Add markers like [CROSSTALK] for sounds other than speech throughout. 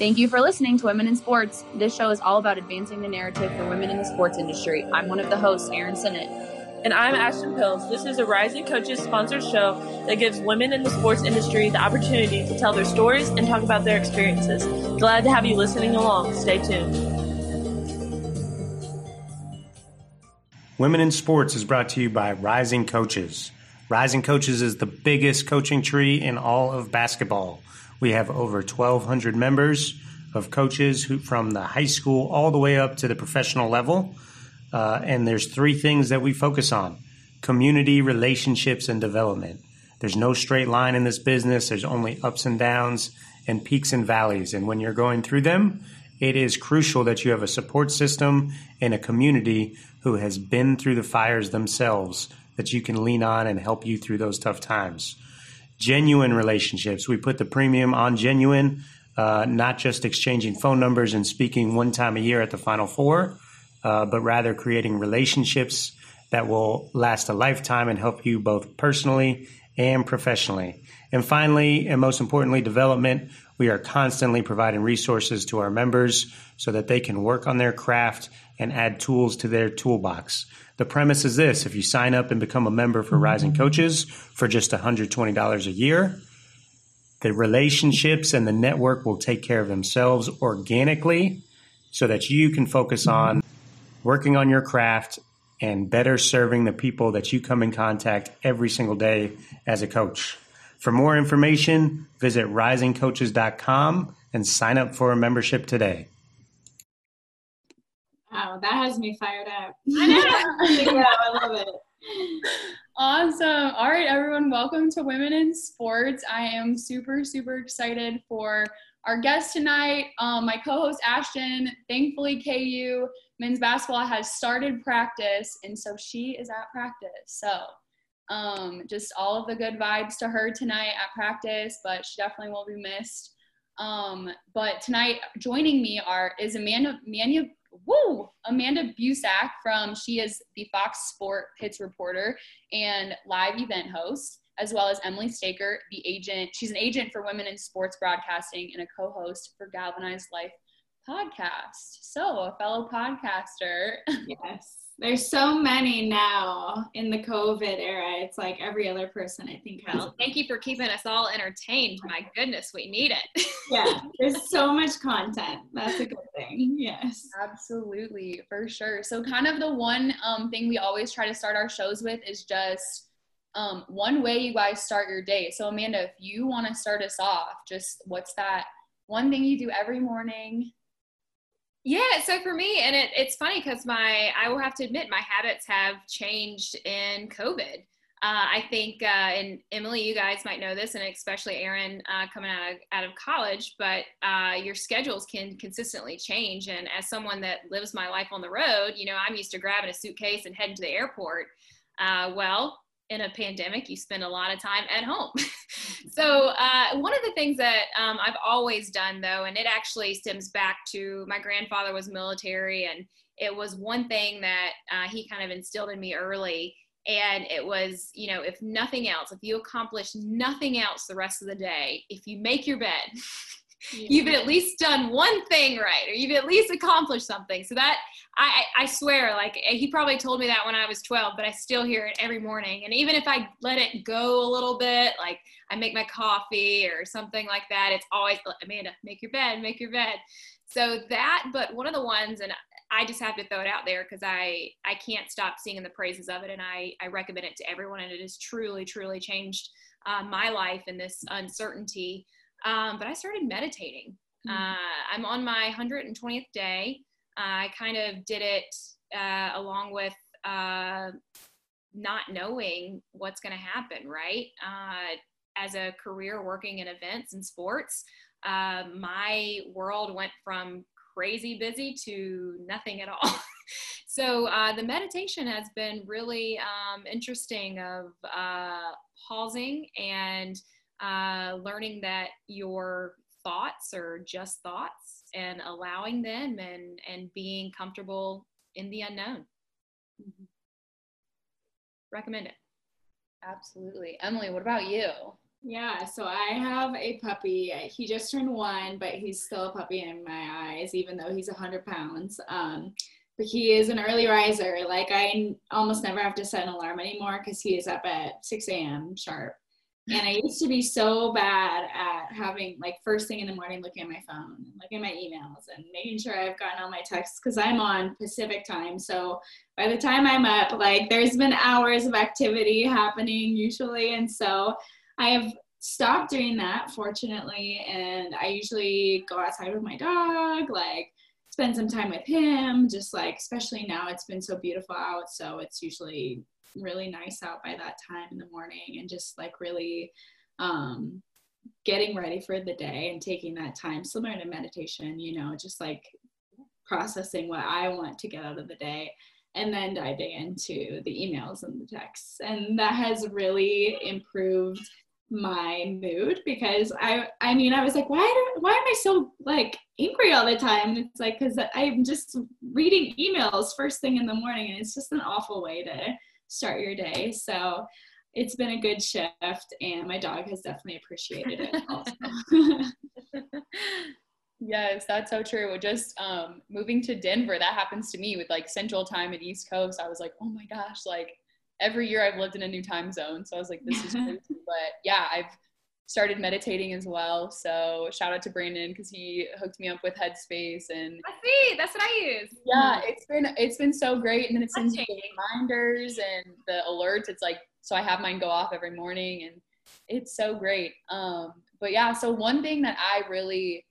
Thank you for listening to Women in Sports. This show is all about advancing the narrative for women in the sports industry. I'm one of the hosts, Erin Sinnott. And I'm Ashton Pills. This is a Rising Coaches sponsored show that gives women in the sports industry the opportunity to tell their stories and talk about their experiences. Glad to have you listening along. Stay tuned. Women in Sports is brought to you by Rising Coaches. Rising Coaches is the biggest coaching tree in all of basketball. We have over 1,200 members of coaches who, from the high school all the way up to the professional level. Uh, and there's three things that we focus on community, relationships, and development. There's no straight line in this business, there's only ups and downs and peaks and valleys. And when you're going through them, it is crucial that you have a support system and a community who has been through the fires themselves that you can lean on and help you through those tough times genuine relationships. We put the premium on genuine, uh, not just exchanging phone numbers and speaking one time a year at the Final Four, uh, but rather creating relationships that will last a lifetime and help you both personally and professionally. And finally, and most importantly, development. We are constantly providing resources to our members so that they can work on their craft and add tools to their toolbox. The premise is this if you sign up and become a member for Rising mm-hmm. Coaches for just $120 a year, the relationships and the network will take care of themselves organically so that you can focus on working on your craft and better serving the people that you come in contact every single day as a coach. For more information, visit risingcoaches.com and sign up for a membership today. Wow, that has me fired up. I [LAUGHS] know. [LAUGHS] yeah, I love it. Awesome. All right, everyone, welcome to Women in Sports. I am super, super excited for our guest tonight. Um, my co host, Ashton. Thankfully, KU men's basketball has started practice, and so she is at practice. So, um, just all of the good vibes to her tonight at practice, but she definitely will be missed. Um, but tonight, joining me are is Amanda, Amanda woo, Amanda Busick from, she is the Fox Sport Pits reporter and live event host, as well as Emily Staker, the agent. She's an agent for women in sports broadcasting and a co-host for Galvanized Life podcast. So a fellow podcaster. [LAUGHS] Yes. There's so many now in the COVID era. It's like every other person I think has. Well, thank you for keeping us all entertained. My goodness, we need it. [LAUGHS] yeah, there's so much content. That's a good thing. Yes. Absolutely, for sure. So, kind of the one um, thing we always try to start our shows with is just um, one way you guys start your day. So, Amanda, if you want to start us off, just what's that one thing you do every morning yeah, so for me, and it, it's funny because my, I will have to admit, my habits have changed in COVID. Uh, I think, uh, and Emily, you guys might know this, and especially Erin uh, coming out of, out of college, but uh, your schedules can consistently change. And as someone that lives my life on the road, you know, I'm used to grabbing a suitcase and heading to the airport. Uh, well, in a pandemic, you spend a lot of time at home. [LAUGHS] so, uh, one of the things that um, I've always done, though, and it actually stems back to my grandfather was military, and it was one thing that uh, he kind of instilled in me early. And it was, you know, if nothing else, if you accomplish nothing else the rest of the day, if you make your bed, [LAUGHS] yeah. you've at least done one thing right or you've at least accomplished something. So that I, I swear like he probably told me that when i was 12 but i still hear it every morning. And even if i let it go a little bit like i make my coffee or something like that it's always amanda make your bed make your bed. So that but one of the ones and I just have to throw it out there because I I can't stop singing the praises of it, and I I recommend it to everyone, and it has truly truly changed uh, my life in this uncertainty um, but I started meditating. Mm-hmm. Uh, I'm on my 120th day. I kind of did it uh, along with uh, not knowing what's going to happen, right? Uh, as a career working in events and sports, uh, my world went from crazy busy to nothing at all. [LAUGHS] so uh, the meditation has been really um, interesting of pausing and uh, learning that your thoughts are just thoughts and allowing them and and being comfortable in the unknown mm-hmm. recommend it absolutely emily what about you Yeah, so I have a puppy. He just turned one, but he's still a puppy in my eyes, even though he's 100 pounds. Um, but he is an early riser. Like I almost never have to set an alarm anymore because he is up at 6 a.m. sharp. And I used to be so bad at having like first thing in the morning looking at my phone and looking at my emails and making sure I've gotten all my texts because I'm on Pacific time. So by the time I'm up, like there's been hours of activity happening usually. And so I have stopped doing that fortunately. And I usually go outside with my dog, like spend some time with him, just like, especially now it's been so beautiful out. So it's usually really nice out by that time in the morning and just like really um, getting ready for the day and taking that time, similar to meditation, you know, just like processing what I want to get out of the day and then diving into the emails and the texts. And that has really improved my mood because I I mean I was like why do, why am I so like angry all the time and it's like cuz I'm just reading emails first thing in the morning and it's just an awful way to start your day. So it's been a good shift, and my dog has definitely appreciated it also. [LAUGHS] yes, that's so true. Just um, moving to Denver, that happens to me with like Central Time and East Coast. I was like, oh my gosh, like every year I've lived in a new time zone. So I was like, this is [LAUGHS] crazy. but yeah, I've started meditating as well. So shout out to Brandon because he hooked me up with Headspace and I see that's what I use. Yeah, it's been it's been so great. And then it sends you the reminders and the alerts. It's like so I have mine go off every morning and it's so great. Um, but yeah, so one thing that I really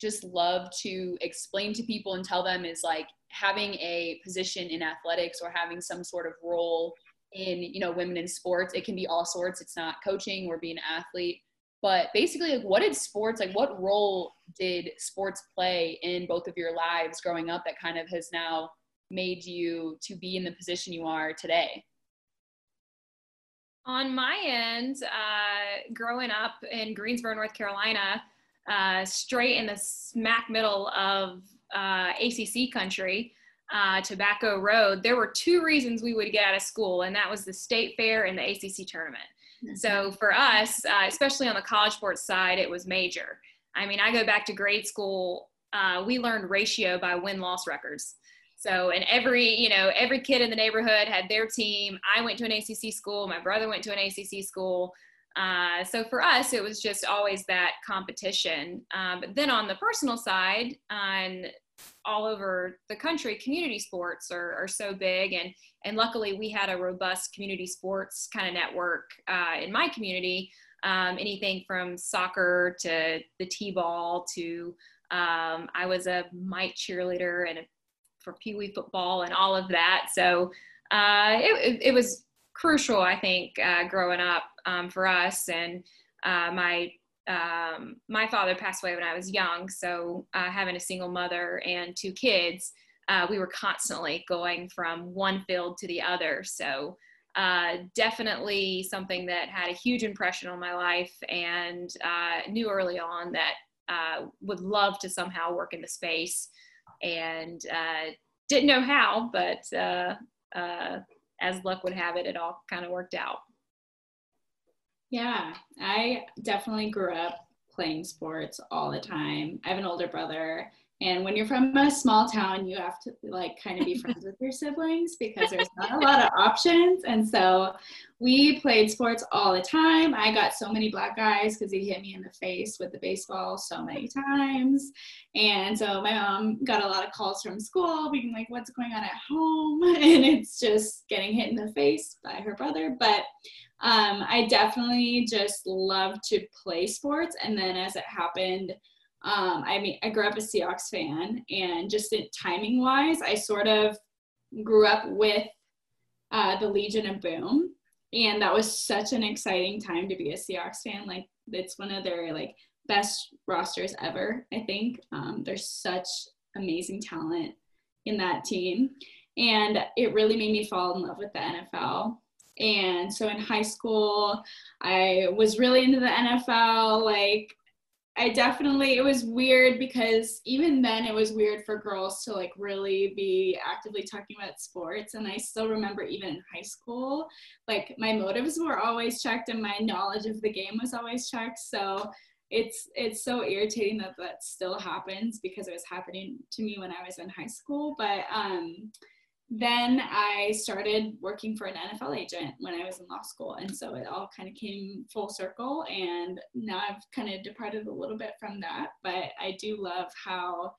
just love to explain to people and tell them is like having a position in athletics or having some sort of role in you know women in sports it can be all sorts it's not coaching or being an athlete but basically like what did sports like what role did sports play in both of your lives growing up that kind of has now made you to be in the position you are today? On my end uh, growing up in greensboro north carolina uh, straight in the smack middle of uh, acc country uh, tobacco road there were two reasons we would get out of school and that was the state fair and the acc tournament so for us, uh, especially on the college sports side, it was major. I mean, I go back to grade school. Uh, we learned ratio by win loss records. So, and every, you know, every kid in the neighborhood had their team. I went to an ACC school. My brother went to an ACC school. Uh, so for us, it was just always that competition. Um, but then on the personal side, on all over the country, community sports are, are so big. And, and luckily, we had a robust community sports kind of network uh, in my community. Um, anything from soccer to the t-ball to um, I was a mite cheerleader and a, for Pee Wee football and all of that. So uh, it, it, was crucial, I think, uh, growing up um, for us. And uh, my um, my father passed away when I was young, so uh, having a single mother and two kids, uh, we were constantly going from one field to the other. So uh, definitely something that had a huge impression on my life, and uh, knew early on that uh, would love to somehow work in the space, and uh, didn't know how, but as luck would have it, it all kind of worked out. Yeah, I definitely grew up playing sports all the time. I have an older brother, and when you're from a small town, you have to like kind of be [LAUGHS] friends with your siblings because there's not a lot of options. And so we played sports all the time. I got so many black eyes because he hit me in the face with the baseball so many times. And so my mom got a lot of calls from school being like, what's going on at home? [LAUGHS] And it's just getting hit in the face by her brother. But um, I definitely just love to play sports. And then as it happened, um, I mean, I grew up a Seahawks fan, and just timing wise, I sort of grew up with uh, the Legion of Boom, and that was such an exciting time to be a Seahawks fan. Like, it's one of their like best rosters ever. I think um, there's such amazing talent in that team, and it really made me fall in love with the NFL. And so in high school, I was really into the NFL. Like I definitely it was weird because even then it was weird for girls to like really be actively talking about sports and I still remember even in high school like my motives were always checked and my knowledge of the game was always checked so it's it's so irritating that that still happens because it was happening to me when I was in high school but um then I started working for an NFL agent when I was in law school. And so it all kind of came full circle. And now I've kind of departed a little bit from that. But I do love how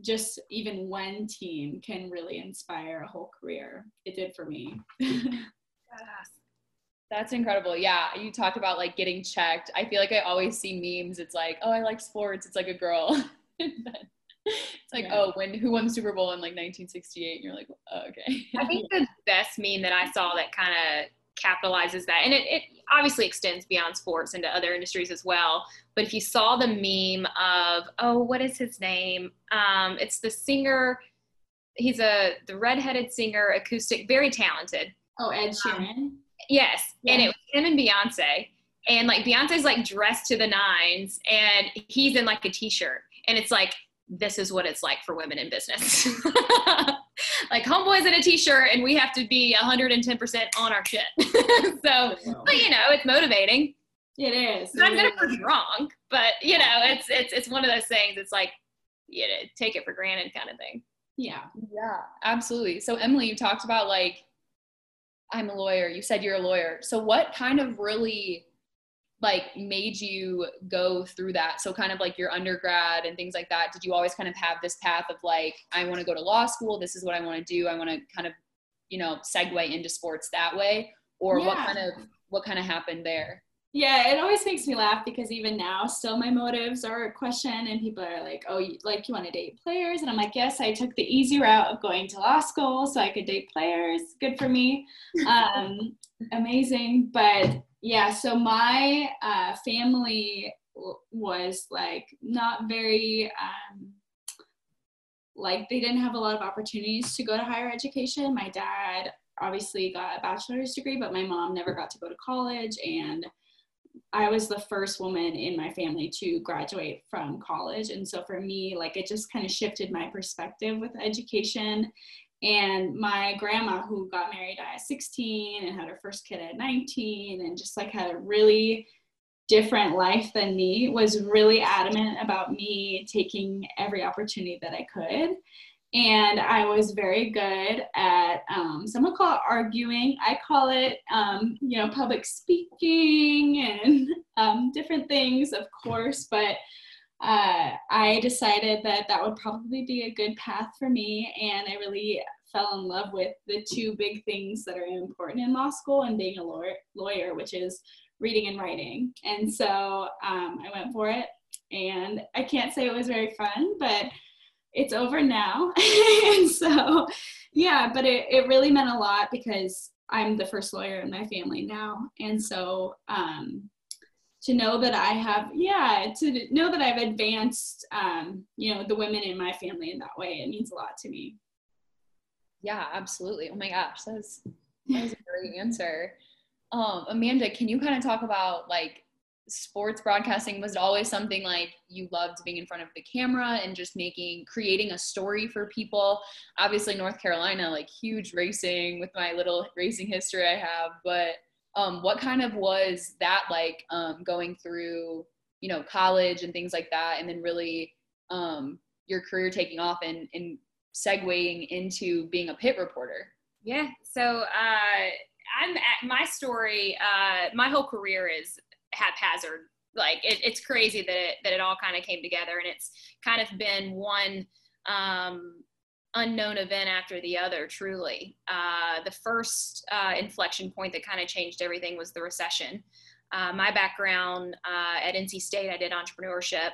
just even one team can really inspire a whole career. It did for me. [LAUGHS] That's incredible. Yeah, you talked about like getting checked. I feel like I always see memes. It's like, oh, I like sports. It's like a girl. [LAUGHS] it's like, yeah. oh, when who won the Super Bowl in like 1968? And you're like, oh, okay. I think the best meme that I saw that kind of capitalizes that, and it, it obviously extends beyond sports into other industries as well. But if you saw the meme of, oh, what is his name? Um, it's the singer. He's a the redheaded singer, acoustic, very talented. Oh, Ed Sheeran. Um, yes, yeah. and it was him and Beyonce. And like Beyonce's like dressed to the nines, and he's in like a t-shirt, and it's like this is what it's like for women in business. [LAUGHS] like homeboys in a t-shirt and we have to be 110% on our shit. [LAUGHS] so, oh, but you know, it's motivating. It is. It I'm gonna prove wrong, but you know, it's it's it's one of those things. It's like, you know, take it for granted kind of thing. Yeah. Yeah, absolutely. So Emily, you talked about like, I'm a lawyer. You said you're a lawyer. So what kind of really like made you go through that? So kind of like your undergrad and things like that did you always kind of have this path of like i want to go to law school this is what i want to do i want to kind of you know segue into sports that way? Or yeah. what kind of what kind of happened there? Yeah it always makes me laugh because even now still my motives are a question and people are like oh you, like you want to date players? And i'm like yes i took the easy route of going to law school so i could date players. Good for me. [LAUGHS] Um, amazing but yeah so my uh, family was like not very um, like they didn't have a lot of opportunities to go to higher education. My dad obviously got a bachelor's degree but my mom never got to go to college and i was the first woman in my family to graduate from college. And so for me like it just kind of shifted my perspective with education and my grandma, who got married at 16 and had her first kid at 19 and just like had a really different life than me, was really adamant about me taking every opportunity that I could. And I was very good at, um, someone call it arguing. I call it, um, you know, public speaking and [LAUGHS] um, different things, of course. But uh, I decided that that would probably be a good path for me. And I really fell in love with the two big things that are important in law school and being a lawyer, lawyer which is reading and writing. And so um, I went for it. And I can't say it was very fun, but it's over now. [LAUGHS] and so, yeah, but it, it really meant a lot because I'm the first lawyer in my family now. And so, um, to know that I have, yeah, to know that I've advanced, um, you know, the women in my family in that way, it means a lot to me. Yeah, absolutely. Oh my gosh, that's that was [LAUGHS] a great answer. Um, Amanda, can you kind of talk about like sports broadcasting? Was it always something like you loved being in front of the camera and just making, creating a story for people? Obviously, North Carolina, like huge racing with my little racing history I have, but um, what kind of was that like um, going through you know college and things like that and then really um, your career taking off and, and segueing into being a pit reporter? Yeah so uh, i'm at my story uh, my whole career is haphazard. Like it, it's crazy that it, that it all kind of came together and it's kind of been one um, unknown event after the other, truly. Uh, the first uh, inflection point that kind of changed everything was the recession. Uh, my background uh, at NC State, I did entrepreneurship.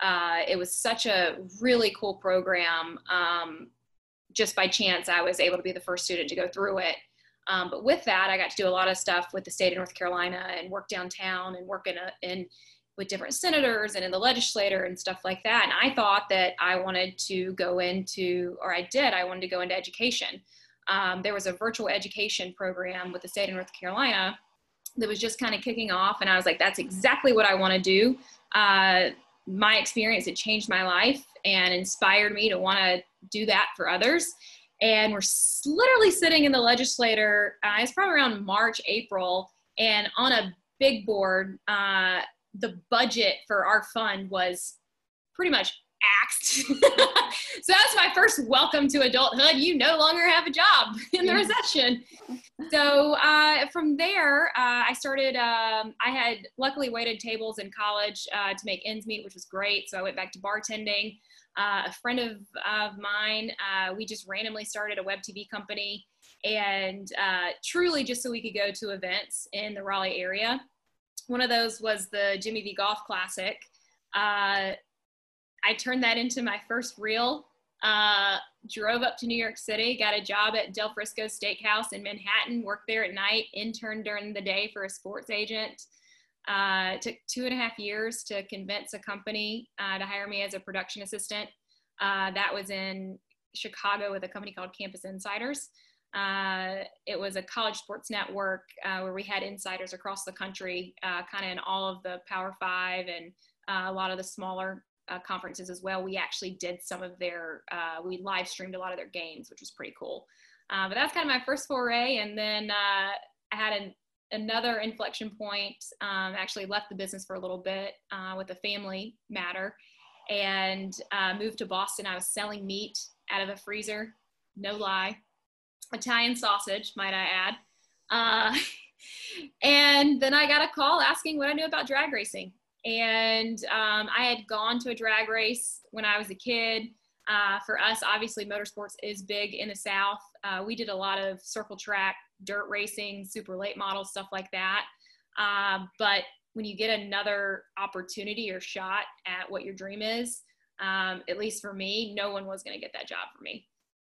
Uh, it was such a really cool program. Um, just by chance, I was able to be the first student to go through it. Um, but with that, I got to do a lot of stuff with the state of North Carolina and work downtown and work in, a, in with different senators and in the legislature and stuff like that. And I thought that I wanted to go into, or I did, I wanted to go into education. Um, there was a virtual education program with the state of North Carolina that was just kind of kicking off. And I was like, that's exactly what I want to do. Uh, my experience it changed my life and inspired me to want to do that for others and we're literally sitting in the legislature uh, it's probably around march april and on a big board uh, the budget for our fund was pretty much axed. [LAUGHS] so that's my first welcome to adulthood. You no longer have a job in the recession. So uh, from there, uh, I started. Um, I had luckily waited tables in college uh, to make ends meet, which was great. So I went back to bartending. Uh, a friend of, of mine, uh, we just randomly started a web TV company, and uh, truly just so we could go to events in the Raleigh area. One of those was the Jimmy V Golf Classic. I turned that into my first reel. Uh, drove up to New York City, got a job at Del Frisco Steakhouse in Manhattan, worked there at night, interned during the day for a sports agent. Uh, took two and a half years to convince a company uh, to hire me as a production assistant. Uh, that was in Chicago with a company called Campus Insiders. Uh, it was a college sports network uh, where we had insiders across the country, uh, kind of in all of the Power Five and a lot of the smaller uh, conferences as well. We actually did some of their, uh, we live streamed a lot of their games, which was pretty cool. Uh, but that's kind of my first foray. And then uh, I had an, another inflection point, um, actually left the business for a little bit uh, with a family matter and uh, moved to Boston. I was selling meat out of a freezer, no lie, Italian sausage, might I add. [LAUGHS] and then I got a call asking what I knew about drag racing. And um, I had gone to a drag race when I was a kid. Uh, for us, obviously, motorsports is big in the South. Uh, we did a lot of circle track, dirt racing, super late model, stuff like that. Uh, but when you get another opportunity or shot at what your dream is, um, at least for me, no one was going to get that job for me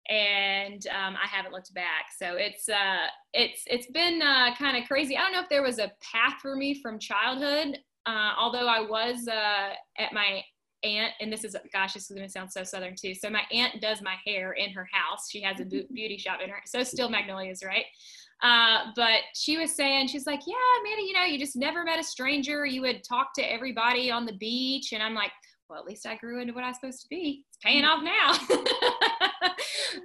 and um, I haven't looked back. So it's uh, it's it's been uh, kind of crazy. I don't know if there was a path for me from childhood. Uh, although I was uh, at my aunt, and this is, gosh, this is going to sound so southern too. So my aunt does my hair in her house. She has a beauty shop in her. So Steel Magnolias, right? Uh, but she was saying, she's like, yeah, man, you know, you just never met a stranger. You would talk to everybody on the beach. And I'm like, well, at least I grew into what I was supposed to be. It's paying off now. [LAUGHS]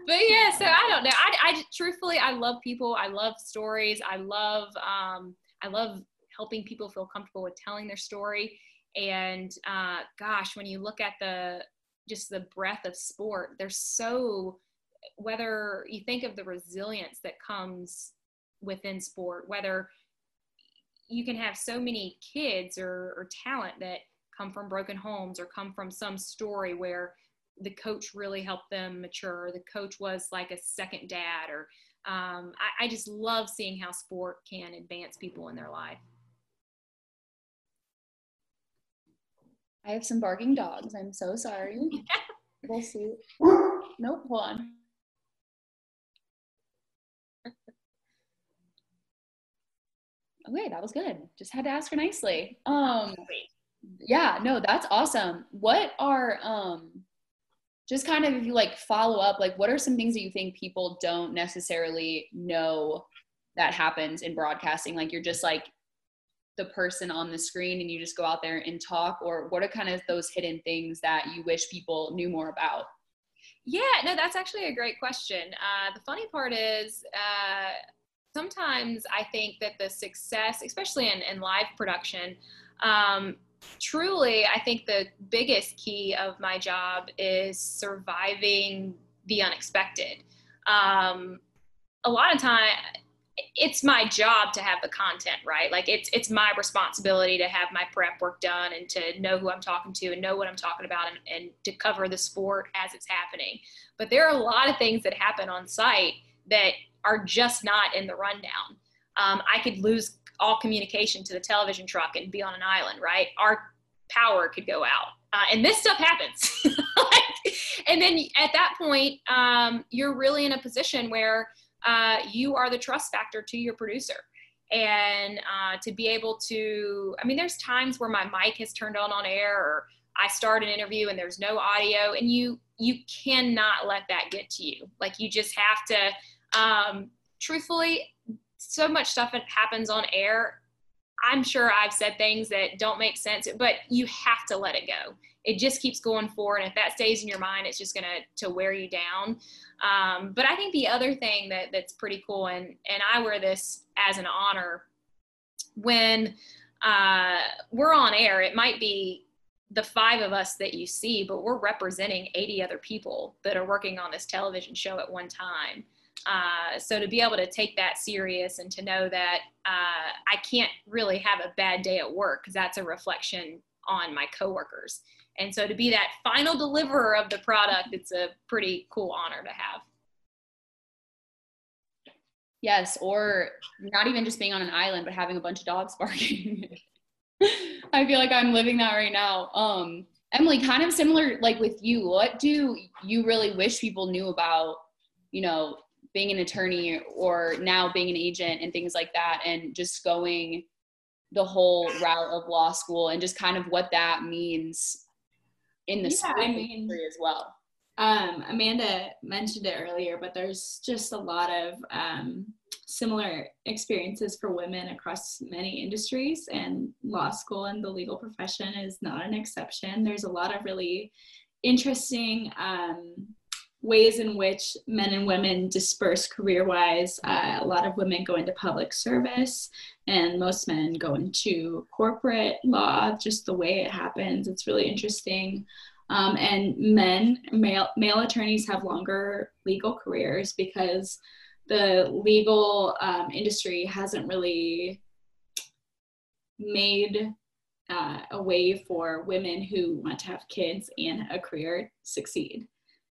but yeah, so I don't know. I, I truthfully, I love people. I love stories. I love, um, I love helping people feel comfortable with telling their story. And uh, gosh, when you look at the just the breadth of sport, there's so whether you think of the resilience that comes within sport, whether you can have so many kids or, or talent that come from broken homes or come from some story where the coach really helped them mature. The coach was like a second dad, or um, I, I, just love seeing how sport can advance people in their life. I have some barking dogs. I'm so sorry. [LAUGHS] we'll see. Nope, hold on. Okay, that was good. Just had to ask her nicely. Um yeah, no, that's awesome. What are um just kind of if you like follow up, like what are some things that you think people don't necessarily know that happens in broadcasting? Like you're just like the person on the screen and you just go out there and talk or what are kind of those hidden things that you wish people knew more about yeah no that's actually a great question uh, the funny part is uh, sometimes i think that the success especially in, in live production um, truly i think the biggest key of my job is surviving the unexpected. Um, a lot of time it's my job to have the content right? Like it's it's my responsibility to have my prep work done and to know who i'm talking to and know what i'm talking about and, and to cover the sport as it's happening. But there are a lot of things that happen on site that are just not in the rundown. Um, i could lose all communication to the television truck and be on an island right? Our power could go out. Uh, and this stuff happens. [LAUGHS] And then at that point um, you're really in a position where uh, you are the trust factor to your producer. And uh, to be able to i mean there's times where my mic has turned on on air or i start an interview and there's no audio and you you cannot let that get to you. Like you just have to um, truthfully so much stuff happens on air I'm sure I've said things that don't make sense, but you have to let it go. It just keeps going forward. And if that stays in your mind, it's just going to, to wear you down. Um, but I think the other thing that, that's pretty cool, and, and I wear this as an honor when uh, we're on air, it might be the five of us that you see, but we're representing 80 other people that are working on this television show at one time. Uh, so to be able to take that serious and to know that uh, I can't really have a bad day at work because that's a reflection on my coworkers. And so to be that final deliverer of the product, it's a pretty cool honor to have. Yes, or not even just being on an island, but having a bunch of dogs [LAUGHS] barking. I feel like I'm living that right now. Um, Emily, kind of similar, like with you, what do you really wish people knew about, you know, being an attorney or now being an agent and things like that, and just going the whole route of law school and just kind of what that means in the yeah, school I mean, industry as well. Um, Amanda mentioned it earlier, but there's just a lot of um, similar experiences for women across many industries, and law school and the legal profession is not an exception. There's a lot of really interesting um, ways in which men and women disperse career wise. Uh, a lot of women go into public service, and most men go into corporate law, just the way it happens. It's really interesting. Um, and men, male, male attorneys have longer legal careers because the legal um, industry hasn't really made uh, a way for women who want to have kids and a career succeed.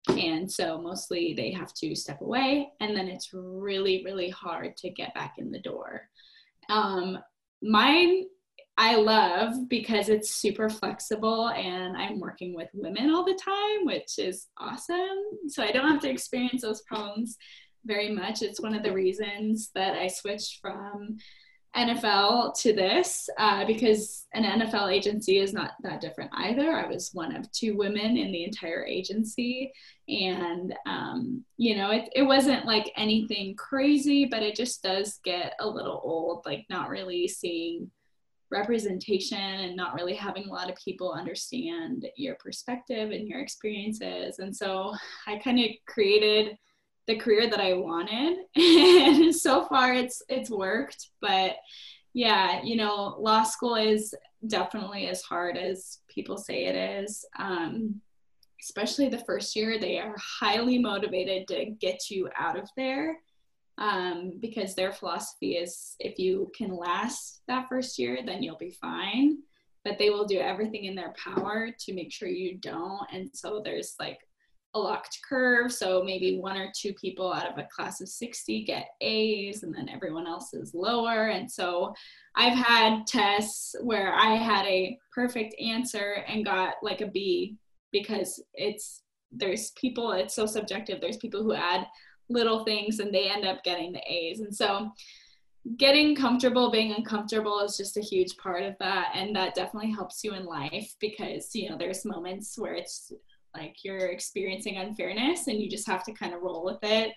And so mostly they have to step away, and then it's really, really hard to get back in the door. Um, mine I love because it's super flexible and I'm working with women all the time, which is awesome. So I don't have to experience those problems very much. It's one of the reasons that I switched from NFL to this uh, because an NFL agency is not that different either. I was one of two women in the entire agency. And, um, you know, it, it wasn't like anything crazy, but it just does get a little old, like not really seeing representation and not really having a lot of people understand your perspective and your experiences. And so I kind of created the career that I wanted. [LAUGHS] and so far it's it's worked, but yeah, you know, law school is definitely as hard as people say it is. Um, especially the first year, they are highly motivated to get you out of there um, because their philosophy is if you can last that first year, then you'll be fine. But they will do everything in their power to make sure you don't. And so there's like a locked curve. So maybe one or two people out of a class of 60 get A's and then everyone else is lower. And so I've had tests where I had a perfect answer and got like a B because it's there's people it's so subjective there's people who add little things and they end up getting the A's. And so getting comfortable being uncomfortable is just a huge part of that and that definitely helps you in life because you know there's moments where it's like you're experiencing unfairness and you just have to kind of roll with it.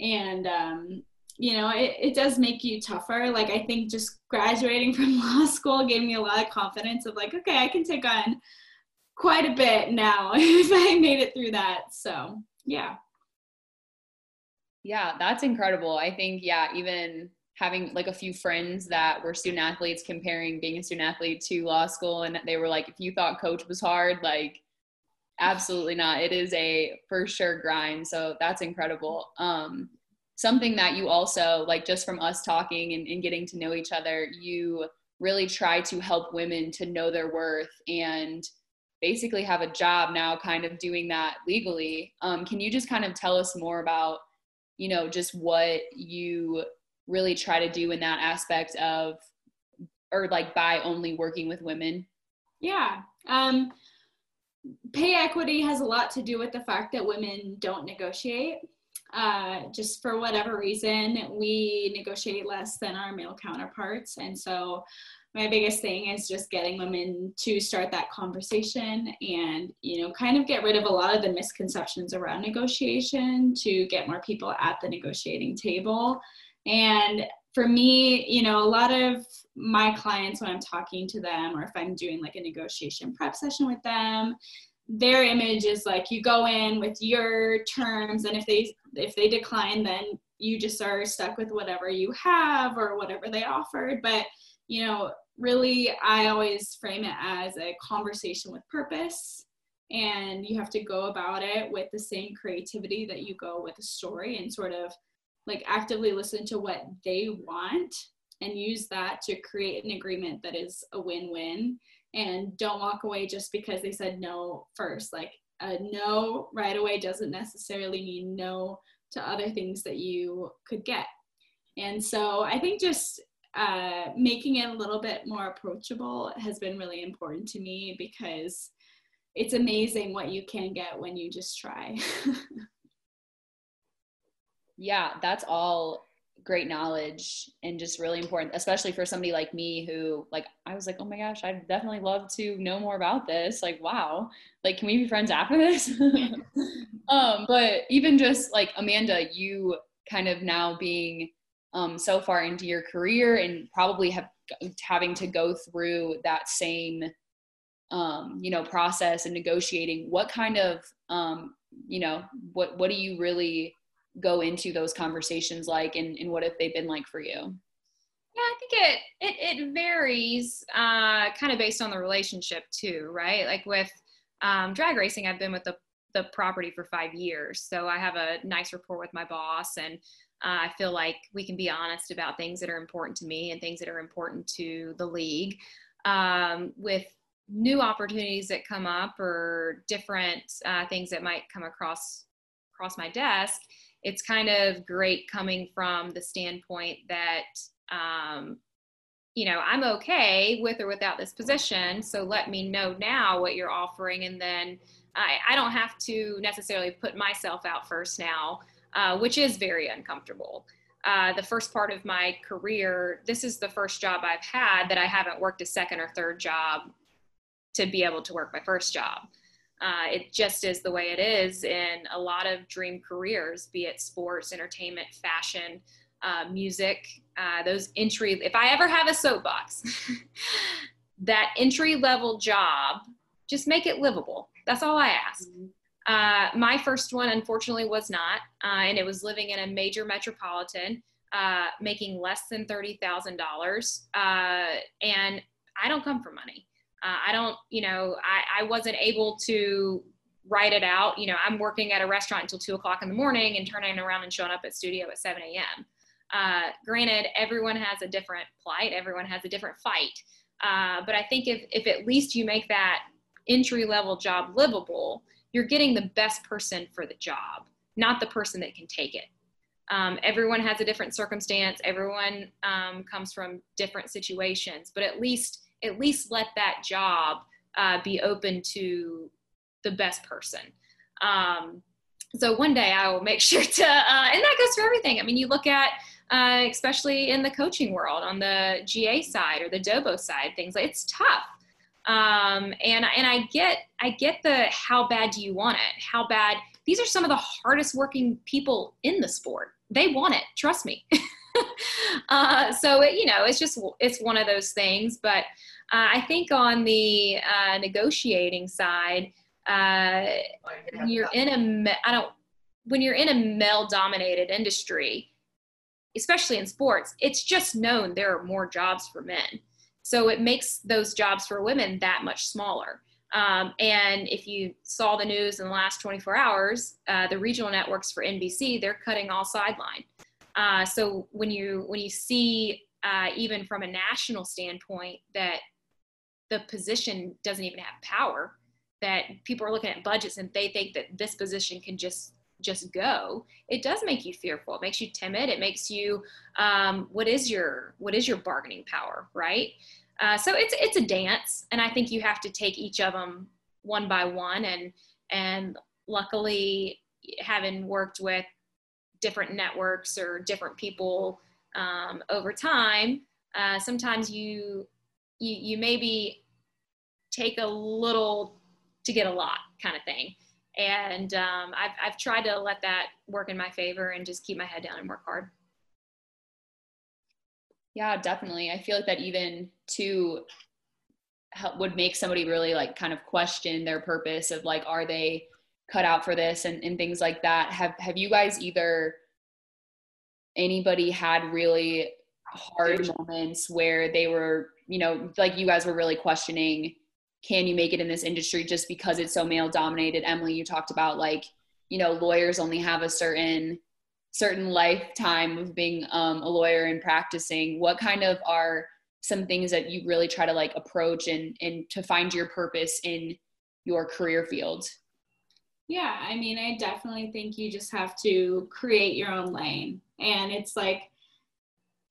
And um, you know it, it does make you tougher. Like i think just graduating from [LAUGHS] law school gave me a lot of confidence of like okay i can take on quite a bit now [LAUGHS] if i made it through that. So yeah. Yeah, that's incredible. I think, yeah, even having like a few friends that were student athletes comparing being a student athlete to law school and they were like if you thought coach was hard like absolutely not. It is a for sure grind so that's incredible. Um something that you also like just from us talking and, and getting to know each other you really try to help women to know their worth and basically have a job now kind of doing that legally. Um, can you just kind of tell us more about you know just what you really try to do in that aspect of or like by only working with women? Yeah. Um pay equity has a lot to do with the fact that women don't negotiate uh, just for whatever reason, we negotiate less than our male counterparts. And so my biggest thing is just getting women to start that conversation and you know kind of get rid of a lot of the misconceptions around negotiation to get more people at the negotiating table and for me, you know, a lot of my clients when I'm talking to them or if I'm doing like a negotiation prep session with them, their image is like you go in with your terms and if they if they decline then you just are stuck with whatever you have or whatever they offered. But you know really i always frame it as a conversation with purpose and you have to go about it with the same creativity that you go with a story and sort of like actively listen to what they want and use that to create an agreement that is a win-win and don't walk away just because they said no first. Like a no right away doesn't necessarily mean no to other things that you could get. And so i think just uh, making it a little bit more approachable has been really important to me because it's amazing what you can get when you just try [LAUGHS] yeah that's all great knowledge and just really important especially for somebody like me who like i was like oh my gosh i'd definitely love to know more about this. Like wow. Like can we be friends after this? [LAUGHS] Um but even just like amanda you kind of now being um so far into your career and probably have having to go through that same um you know process and negotiating what kind of um you know what what do you really go into those conversations like and, and what have they been like for you? Yeah i think it it, it varies uh, kind of based on the relationship too right? Like with um, drag racing i've been with the, the property for five years. So i have a nice rapport with my boss and uh, i feel like we can be honest about things that are important to me and things that are important to the league. Um, with new opportunities that come up or different uh, things that might come across across my desk it's kind of great coming from the standpoint that um, you know i'm okay with or without this position so let me know now what you're offering and then i, I don't have to necessarily put myself out first now uh, which is very uncomfortable. Uh, the first part of my career this is the first job i've had that i haven't worked a second or third job to be able to work my first job uh, it just is the way it is in a lot of dream careers, be it sports, entertainment, fashion, uh, music, uh, those entry. If I ever have a soapbox, [LAUGHS] that entry level job, just make it livable. That's all I ask. Mm-hmm. Uh, my first one, unfortunately, was not, uh, and it was living in a major metropolitan, uh, making less than thirty thousand dollars, and I don't come for money. Uh, I don't, you know, I, I wasn't able to write it out. You know, I'm working at a restaurant until two o'clock in the morning and turning around and showing up at studio at 7 a.m. Uh, granted, everyone has a different plight, everyone has a different fight. Uh, but I think if, if at least you make that entry level job livable, you're getting the best person for the job, not the person that can take it. Um, everyone has a different circumstance, everyone um, comes from different situations, but at least at least let that job uh, be open to the best person. Um, so one day I will make [LAUGHS] sure to, uh, and that goes for everything. I mean, you look at, uh, especially in the coaching world on the GA side or the Dobo side, things like it's tough. Um, and and I get I get the how bad do you want it? How bad? These are some of the hardest working people in the sport. They want it. Trust me. [LAUGHS] [LAUGHS] uh, so it, you know, it's just it's one of those things. But uh, I think on the uh, negotiating side, uh, you're in a I don't when you're in a male-dominated industry, especially in sports, it's just known there are more jobs for men. So it makes those jobs for women that much smaller. Um, and if you saw the news in the last 24 hours, uh, the regional networks for NBC, they're cutting all sideline. Uh, so when you when you see uh, even from a national standpoint that the position doesn't even have power, that people are looking at budgets and they think that this position can just just go it does make you fearful. It makes you timid. It makes you um, what is your what is your bargaining power right? Uh, so it's it's a dance and i think you have to take each of them one by one. And and luckily having worked with different networks or different people um, over time, uh, sometimes you, you you maybe take a little to get a lot kind of thing. And um, I've, I've tried to let that work in my favor and just keep my head down and work hard. Yeah, definitely. I feel like that even to help would make somebody really like kind of question their purpose of like, are they cut out for this and, and things like that. Have have you guys either anybody had really hard moments where they were, you know, like you guys were really questioning, can you make it in this industry just because it's so male dominated? Emily, you talked about like, you know, lawyers only have a certain certain lifetime of being um, a lawyer and practicing. What kind of are some things that you really try to like approach and and to find your purpose in your career field? Yeah, I mean, I definitely think you just have to create your own lane. And it's like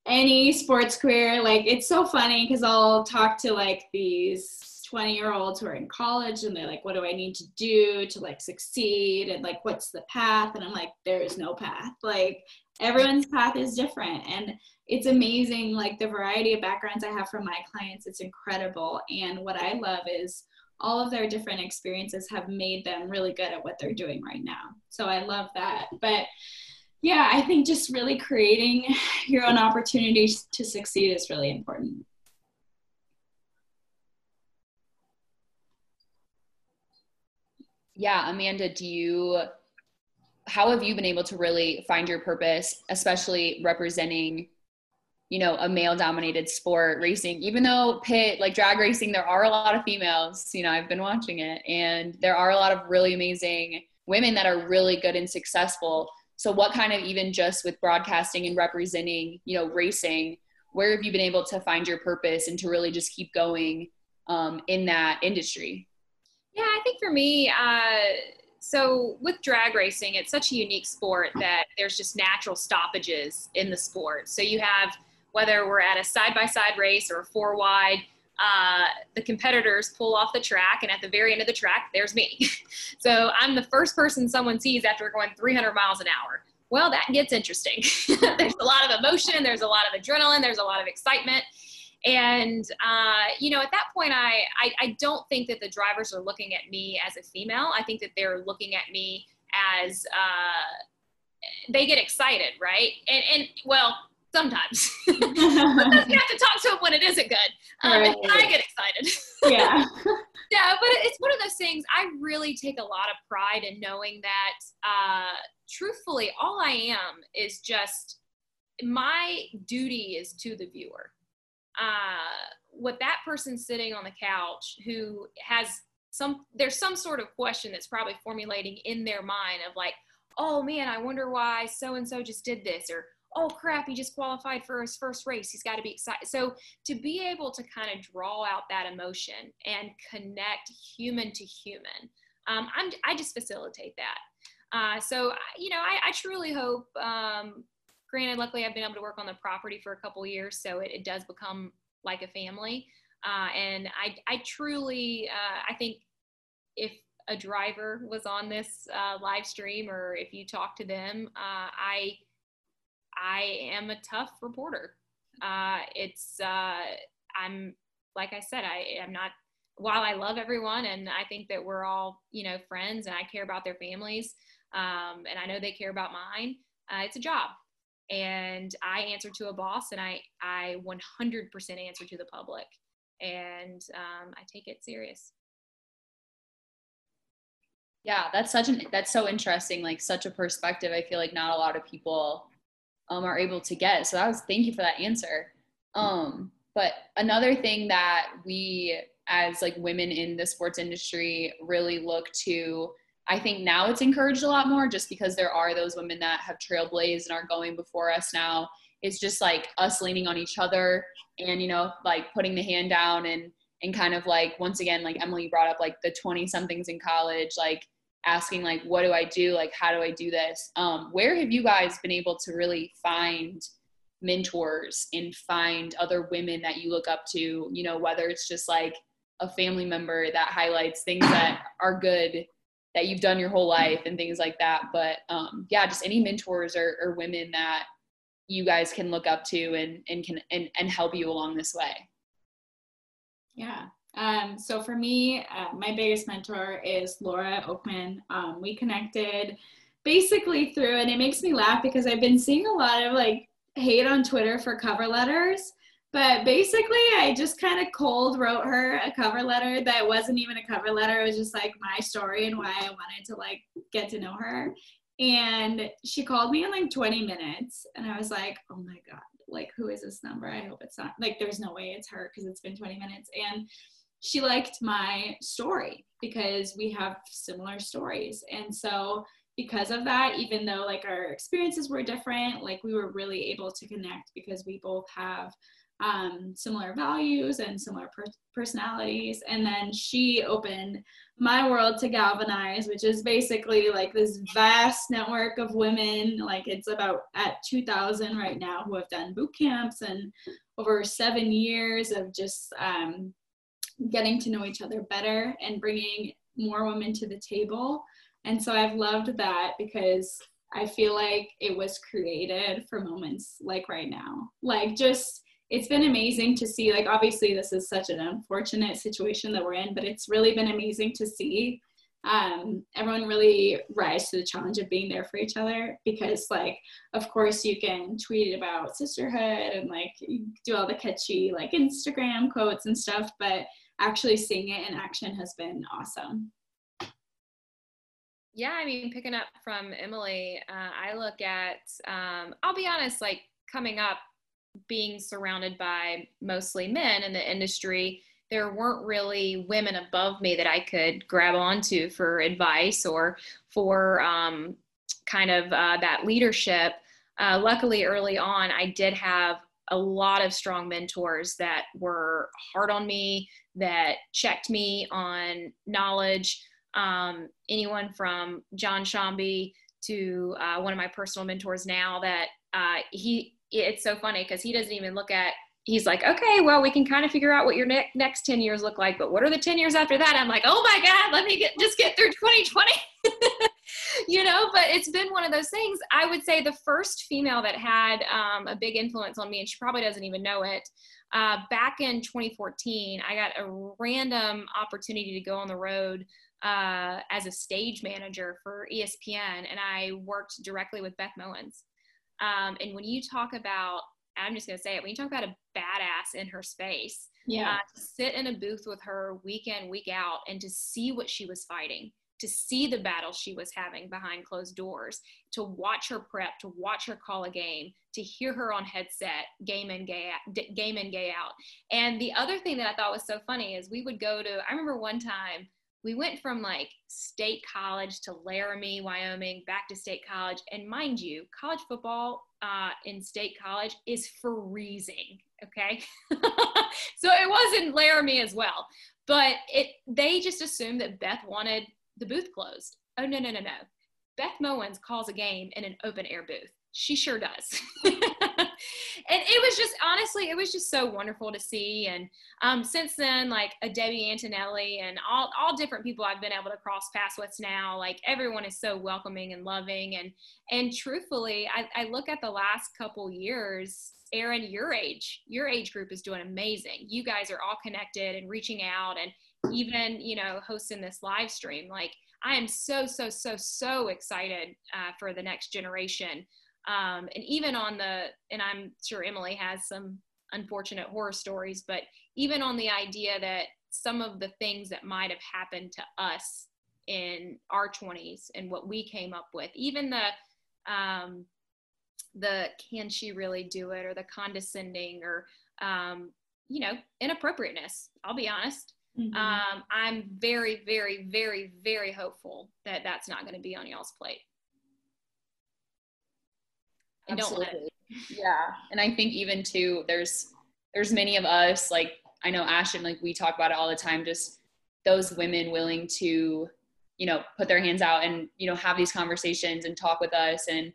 any sports career, like it's so funny because I'll talk to like these 20 year olds who are in college and they're like, what do I need to do to like succeed? And like, what's the path? And I'm like, there is no path. Like, everyone's path is different. And it's amazing, like, the variety of backgrounds I have from my clients. It's incredible. And what I love is, all of their different experiences have made them really good at what they're doing right now. So I love that. But yeah, I think just really creating your own opportunities to succeed is really important. Yeah, Amanda, do you how have you been able to really find your purpose, especially representing you know a male dominated sport racing even though pit like drag racing there are a lot of females you know i've been watching it and there are a lot of really amazing women that are really good and successful. So what kind of even just with broadcasting and representing you know racing where have you been able to find your purpose and to really just keep going um, in that industry? Yeah i think for me uh, so with drag racing it's such a unique sport that there's just natural stoppages in the sport. So you have whether we're at a side by side race or a four wide, uh, the competitors pull off the track, and at the very end of the track, there's me. [LAUGHS] so I'm the first person someone sees after going 300 miles an hour. Well, that gets interesting. [LAUGHS] there's a lot of emotion, there's a lot of adrenaline, there's a lot of excitement. And, uh, you know, at that point, I, I, I don't think that the drivers are looking at me as a female. I think that they're looking at me as uh, they get excited, right? And, and well, sometimes. [LAUGHS] [LAUGHS] sometimes you have to talk to them when it isn't good. Um, right. And I get excited. [LAUGHS] Yeah. yeah, but it's one of those things. I really take a lot of pride in knowing that, uh, truthfully, all I am is just my duty is to the viewer. Uh, what that person sitting on the couch who has some, there's some sort of question that's probably formulating in their mind of like, oh man, I wonder why so and so just did this, or oh crap, he just qualified for his first race. He's got to be excited. So to be able to kind of draw out that emotion and connect human to human, um, I'm, I just facilitate that. Uh, so, you know, I, I truly hope, um, granted, luckily I've been able to work on the property for a couple years, so it, it does become like a family. Uh, and I, I truly, uh, I think if a driver was on this uh, live stream or if you talk to them, uh, I I am a tough reporter. Uh, it's uh, I'm like I said, I am not. While I love everyone and I think that we're all you know friends and I care about their families um, and I know they care about mine. Uh, it's a job, and I answer to a boss and I I 100% answer to the public, and um, I take it serious. Yeah, that's such an that's so interesting. Like such a perspective. I feel like not a lot of people um, are able to get. So that was thank you for that answer. Um, but another thing that we as like women in the sports industry really look to I think now it's encouraged a lot more just because there are those women that have trailblazed and are going before us now. It's just like us leaning on each other and, you know, like putting the hand down and, and kind of like, once again, like Emily brought up, like the 20 somethings in college, like asking like what do i do? Like how do i do this? Um, where have you guys been able to really find mentors and find other women that you look up to? You know whether it's just like a family member that highlights things that are good that you've done your whole life and things like that. But um, yeah just any mentors or, or women that you guys can look up to and and can and, and help you along this way. Yeah um, so for me, uh, my biggest mentor is Laura Okmin. Um, we connected basically through, and it makes me laugh because I've been seeing a lot of like hate on Twitter for cover letters. But basically, I just kind of cold wrote her a cover letter that wasn't even a cover letter. It was just like my story and why I wanted to like get to know her. And she called me in like 20 minutes, and I was like, oh my God, like, who is this number? I hope it's not like there's no way it's her because it's been 20 minutes. And she liked my story because we have similar stories. And so, because of that, even though like our experiences were different, like we were really able to connect because we both have um, similar values and similar per- personalities. And then she opened my world to galvanize, which is basically like this vast network of women. Like it's about at 2,000 right now who have done boot camps and over seven years of just um, getting to know each other better and bringing more women to the table. And so I've loved that because I feel like it was created for moments like right now. Like just it's been amazing to see like obviously this is such an unfortunate situation that we're in, but it's really been amazing to see um, everyone really rise to the challenge of being there for each other because like of course you can tweet about sisterhood and like do all the catchy like instagram quotes and stuff but actually seeing it in action has been awesome. Yeah, I mean, picking up from Emily, uh, I look at, um, I'll be honest, like coming up, being surrounded by mostly men in the industry, there weren't really women above me that I could grab onto for advice or for um, kind of uh, that leadership. Uh, luckily, early on, I did have a lot of strong mentors that were hard on me, that checked me on knowledge. Um, anyone from John Shambi to uh, one of my personal mentors now that uh, he, it's so funny because he doesn't even look at, he's like, okay, well, we can kind of figure out what your ne- next 10 years look like, but what are the 10 years after that? I'm like, oh my God, let me get, just get through 2020. [LAUGHS] you know, but it's been one of those things. I would say the first female that had um, a big influence on me, and she probably doesn't even know it, uh, back in 2014, I got a random opportunity to go on the road uh, as a stage manager for ESPN, and I worked directly with Beth Mowins. Um, and when you talk about, I'm just going to say it, when you talk about a badass in her space, yeah, uh, to sit in a booth with her week in, week out, and to see what she was fighting to see the battle she was having behind closed doors, to watch her prep, to watch her call a game, to hear her on headset, game in, gay out, game in, gay out. And the other thing that I thought was so funny is we would go to, I remember one time we went from like state college to Laramie, Wyoming, back to state college. And mind you, college football uh, in state college is freezing. Okay. [LAUGHS] so it was in Laramie as well. But it they just assumed that Beth wanted the booth closed. Oh, no, no, no, no. Beth Mowins calls a game in an open air booth. She sure does. [LAUGHS] and it was just, honestly, it was just so wonderful to see. And um, since then, like a Debbie Antonelli and all, all different people I've been able to cross paths with now, like everyone is so welcoming and loving. And, and truthfully, I, I look at the last couple years Aaron, your age, your age group is doing amazing. You guys are all connected and reaching out and even you know hosting this live stream like i am so so so so excited uh, for the next generation. Um, and even on the and i'm sure emily has some unfortunate horror stories but even on the idea that some of the things that might have happened to us in our 20s and what we came up with even the um, the can she really do it or the condescending or um, you know inappropriateness i'll be honest Mm-hmm. Um, I'm very, very, very, very hopeful that that's not going to be on y'all's plate. And Absolutely. don't let it. Yeah, and I think even too, there's there's many of us like I know Ashton, like we talk about it all the time. Just those women willing to, you know, put their hands out and you know have these conversations and talk with us. And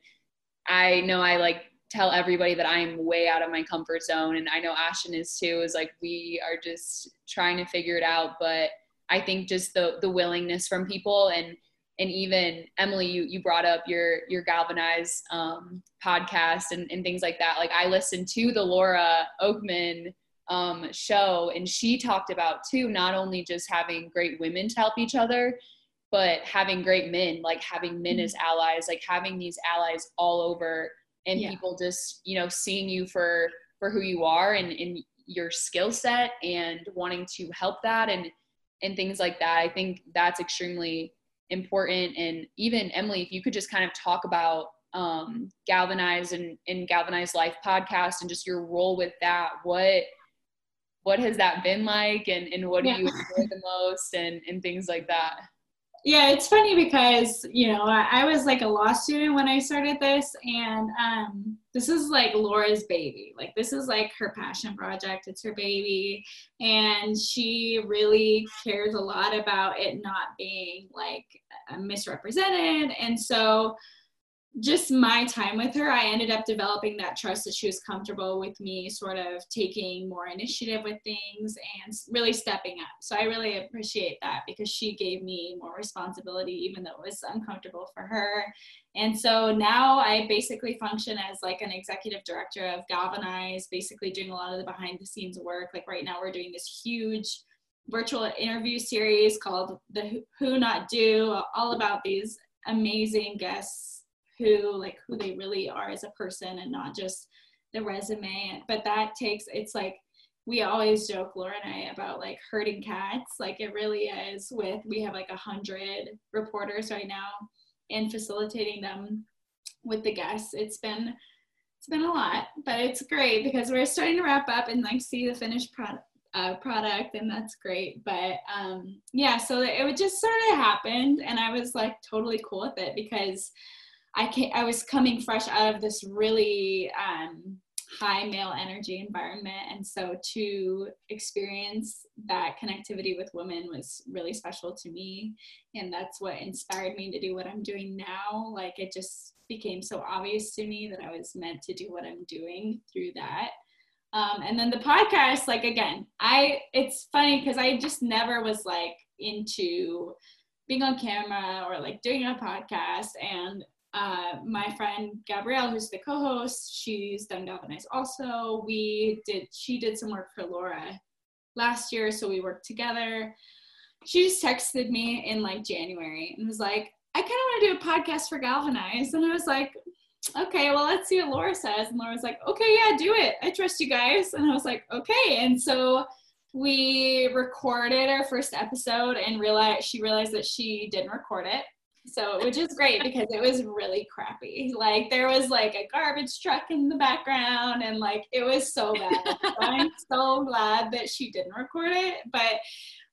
I know I like tell everybody that I am way out of my comfort zone. And I know Ashton is too, is like we are just trying to figure it out. But I think just the the willingness from people and and even Emily, you you brought up your your galvanize um, podcast and, and things like that. Like I listened to the Laura Okmin um, show, and she talked about too, not only just having great women to help each other, but having great men, like having men as allies, like having these allies all over and Yeah. people just you know seeing you for for who you are and in your skill set and wanting to help that and and things like that i think that's extremely important and even emily if you could just kind of talk about um galvanize and and galvanize life podcast and just your role with that what what has that been like and, and what do Yeah. you enjoy the most and and things like that Yeah, it's funny because you know I, I was like a law student when I started this, and um, this is like Laura's baby. Like this is like her passion project. It's her baby, and she really cares a lot about it not being like misrepresented. And so, just my time with her, I ended up developing that trust that she was comfortable with me sort of taking more initiative with things and really stepping up. So I really appreciate that because she gave me more responsibility, even though it was uncomfortable for her. And so now I basically function as like an executive director of Galvanize, basically doing a lot of the behind the scenes work. Like right now, we're doing this huge virtual interview series called the Who- Not Do, all about these amazing guests who like who they really are as a person and not just the resume. But that takes it's like we always joke laura and i about like herding cats. Like it really is with we have like a hundred reporters right now and facilitating them with the guests. It's been it's been a lot but it's great because we're starting to wrap up and like see the finished product uh, product and that's great. But um yeah so it would just sort of happened and i was like totally cool with it because I I was coming fresh out of this really um, high male energy environment, and so to experience that connectivity with women was really special to me, and that's what inspired me to do what I'm doing now. Like it just became so obvious to me that I was meant to do what I'm doing through that. Um, and then the podcast, like again, I it's funny because I just never was like into being on camera or like doing a podcast and uh, my friend Gabrielle, who's the co-host, she's done Galvanize also. We did she did some work for Laura last year, so we worked together. She just texted me in like January and was like, I kind of want to do a podcast for Galvanize. And I was like, okay, well, let's see what Laura says. And Laura was like, okay, yeah, do it. I trust you guys. And I was like, okay. And so we recorded our first episode and realized she realized that she didn't record it so which is great because it was really crappy. Like there was like a garbage truck in the background and like it was so bad. So [LAUGHS] i'm so glad that she didn't record it but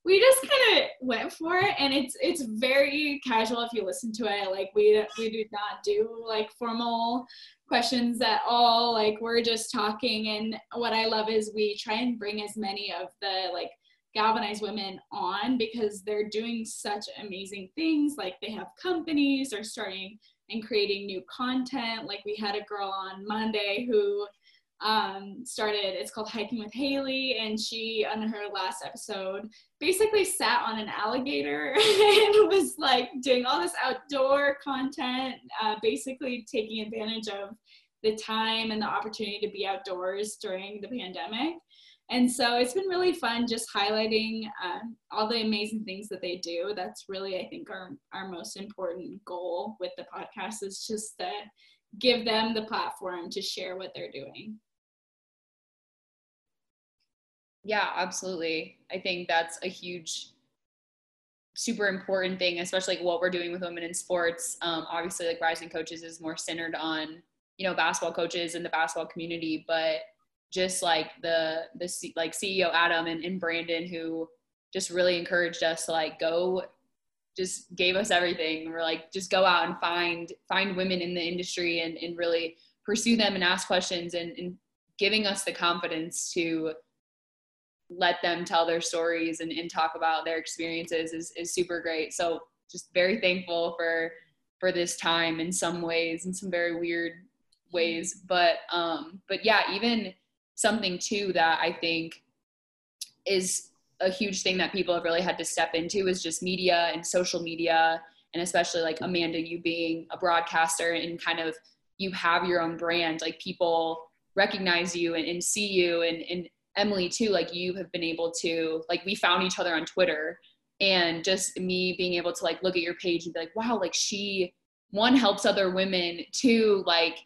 we just kind of went for it and it's it's very casual if you listen to it. Like we we do not do like formal questions at all. Like we're just talking and what i love is we try and bring as many of the like galvanize women on because they're doing such amazing things. Like they have companies they're starting and creating new content. Like we had a girl on monday who um, started it's called hiking with haley and she on her last episode basically sat on an alligator [LAUGHS] and was like doing all this outdoor content uh, basically taking advantage of the time and the opportunity to be outdoors during the pandemic and so it's been really fun just highlighting uh, all the amazing things that they do that's really i think our, our most important goal with the podcast is just to give them the platform to share what they're doing Yeah, absolutely. I think that's a huge, super important thing, especially what we're doing with women in sports. Um, obviously, like Rising Coaches is more centered on you know basketball coaches and the basketball community, but just like the the C- like CEO Adam and, and Brandon who just really encouraged us to like go just gave us everything. We're like just go out and find find women in the industry and, and really pursue them and ask questions and, and giving us the confidence to let them tell their stories and, and talk about their experiences is, is super great. So just very thankful for for this time in some ways in some very weird ways. But um but yeah even something too that i think is a huge thing that people have really had to step into is just media and social media. And especially like amanda you being a broadcaster and kind of you have your own brand like people recognize you and, and see you. And, and emily too like you have been able to like we found each other on twitter. And just me being able to like look at your page and be like wow like she one helps other women two like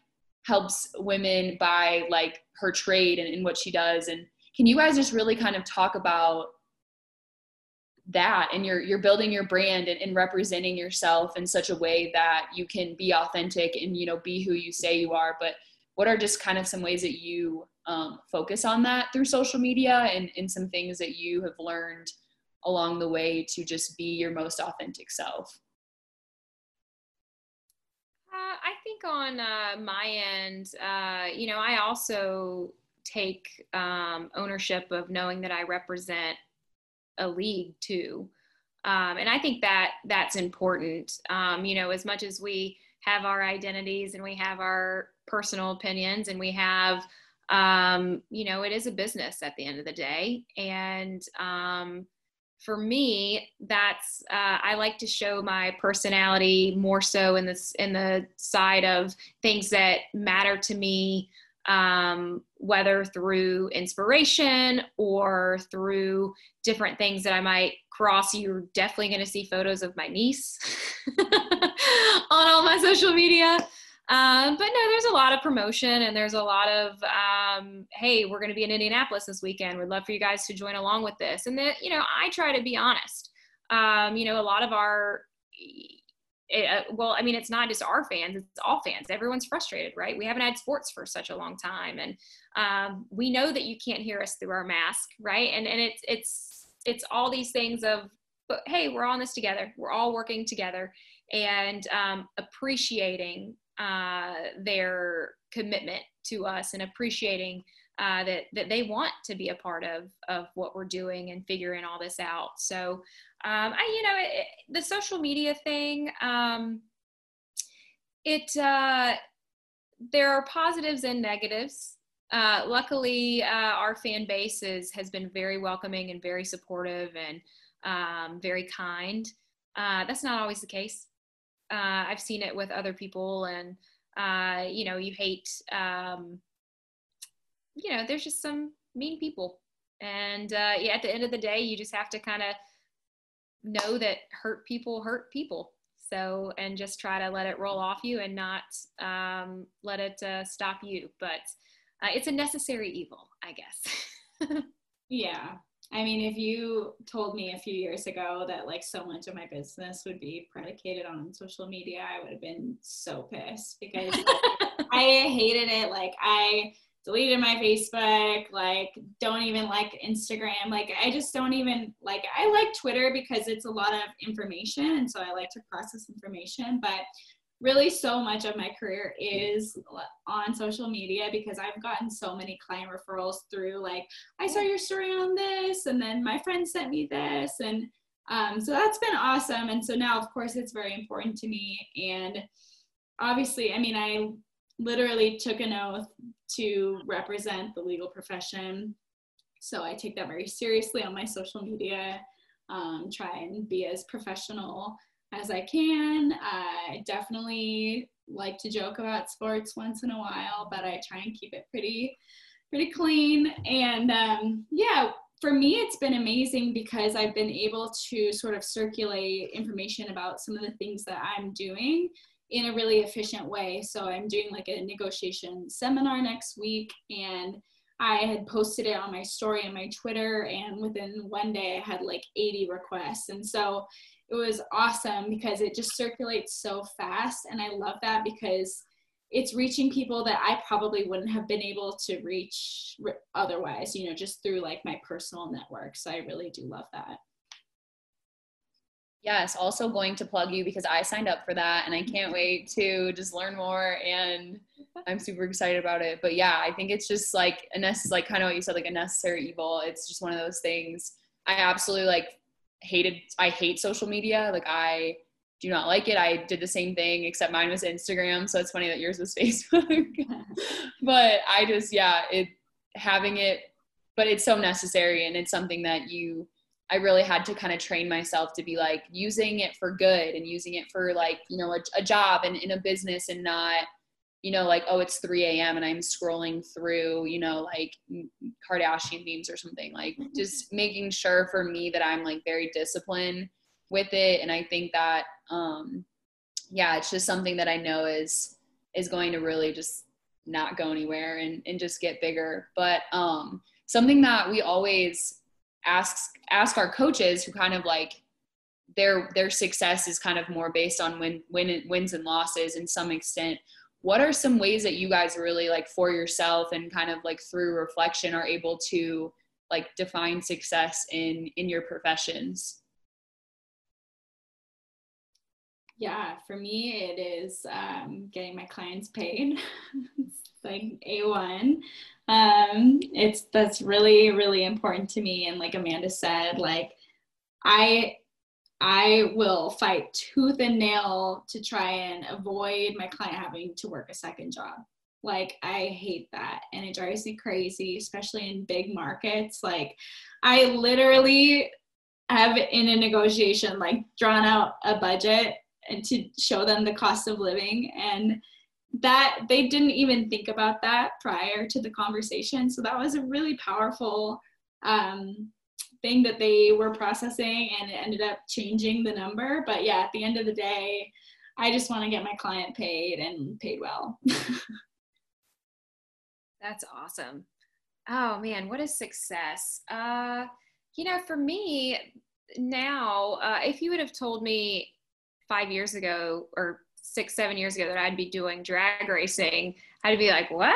helps women by like her trade and, and what she does. And can you guys just really kind of talk about that and you're you're building your brand and, and, representing yourself in such a way that you can be authentic and you know be who you say you are? But what are just kind of some ways that you um, focus on that through social media and, and some things that you have learned along the way to just be your most authentic self i think on uh, my end uh, you know i also take um, ownership of knowing that i represent a league too. Um, and I think that that's important. Um, you know, as much as we have our identities and we have our personal opinions and we have, um, you know, it is a business at the end of the day. And um, for me, that's uh, I like to show my personality more so in this in the side of things that matter to me um, whether through inspiration or through different things that I might cross. You're definitely going to see photos of my niece [LAUGHS] on all my social media. Um, but no, there's a lot of promotion and there's a lot of, um, hey, we're going to be in Indianapolis this weekend. We'd love for you guys to join along with this. And that, you know, I try to be honest. Um, you know, a lot of our it, uh, well, I mean, it's not just our fans; it's all fans. Everyone's frustrated, right? We haven't had sports for such a long time, and um, we know that you can't hear us through our mask, right? And and it's it's it's all these things of, but hey, we're all in this together. We're all working together, and um, appreciating uh, their commitment to us and appreciating uh, that that they want to be a part of of what we're doing and figuring all this out. So um, I, you know, it, the social media thing, um, it, uh, there are positives and negatives. Uh, luckily, uh, our fan base is, has been very welcoming and very supportive and um, very kind. Uh, that's not always the case. Uh, I've seen it with other people, and uh, you know, you hate, um, you know, there's just some mean people, and uh, yeah, at the end of the day, you just have to kind of know that hurt people hurt people. So, and just try to let it roll off you and not um, let it uh, stop you. But uh, it's a necessary evil, I guess. [LAUGHS] yeah. I mean, if you told me a few years ago that like so much of my business would be predicated on social media, I would have been so pissed because [LAUGHS] I hated it. Like, I deleted my Facebook, like don't even like Instagram. Like I just don't even like I like Twitter because it's a lot of information and so I like to process information, but really so much of my career is on social media because I've gotten so many client referrals through like I saw your story on this and then my friend sent me this and um, so that's been awesome and so now of course it's very important to me and obviously I mean I literally took an oath to represent the legal profession. So I take that very seriously on my social media, um, try and be as professional as I can. I definitely like to joke about sports once in a while, but I try and keep it pretty, pretty clean. And um, yeah, for me, it's been amazing because I've been able to sort of circulate information about some of the things that I'm doing in a really efficient way. So I'm doing like a negotiation seminar next week and I had posted it on my story and my Twitter and within one day I had like 80 requests. And so it was awesome because it just circulates so fast and I love that because it's reaching people that I probably wouldn't have been able to reach otherwise, you know, just through like my personal network. So I really do love that. Yes, also going to plug you because I signed up for that and I [LAUGHS] can't wait to just learn more and I'm super excited about it. But yeah, I think it's just like a necessary, like kind of what you said, like a necessary evil. It's just one of those things. I absolutely like hated, I hate social media. Like I do not like it. I did the same thing except mine was Instagram. So it's funny that yours was [LAUGHS] Facebook. [LAUGHS] but I just, yeah, it having it, but it's so necessary and it's something that you, I really had to kind of train myself to be like using it for good and using it for like, you know, a, a job and in a business and not, you know, like, oh, it's 3 a.m. and I'm scrolling through, you know, like Kardashian memes or something. Like just making sure for me that I'm like very disciplined with it. And I think that, um, yeah, it's just something that I know is, is going to really just not go anywhere and, and just get bigger. But um, something that we always ask ask our coaches who kind of like their their success is kind of more based on win, win wins and losses in some extent. What are some ways that you guys really like for yourself and kind of like through reflection are able to like define success in in your professions? Yeah, for me, it is um, getting my clients paid. [LAUGHS] like A1. Um, it's that's really, really important to me. And like Amanda said, like I I will fight tooth and nail to try and avoid my client having to work a second job. Like I hate that and it drives me crazy, especially in big markets. Like I literally have in a negotiation like drawn out a budget and to show them the cost of living and that they didn't even think about that prior to the conversation so that was a really powerful um, thing that they were processing and it ended up changing the number. But yeah at the end of the day i just want to get my client paid and paid well. [LAUGHS] That's awesome. Oh man what is success. Uh you know for me now uh, if you would have told me five years ago or six, seven years ago that I'd be doing drag racing, I'd be like, what?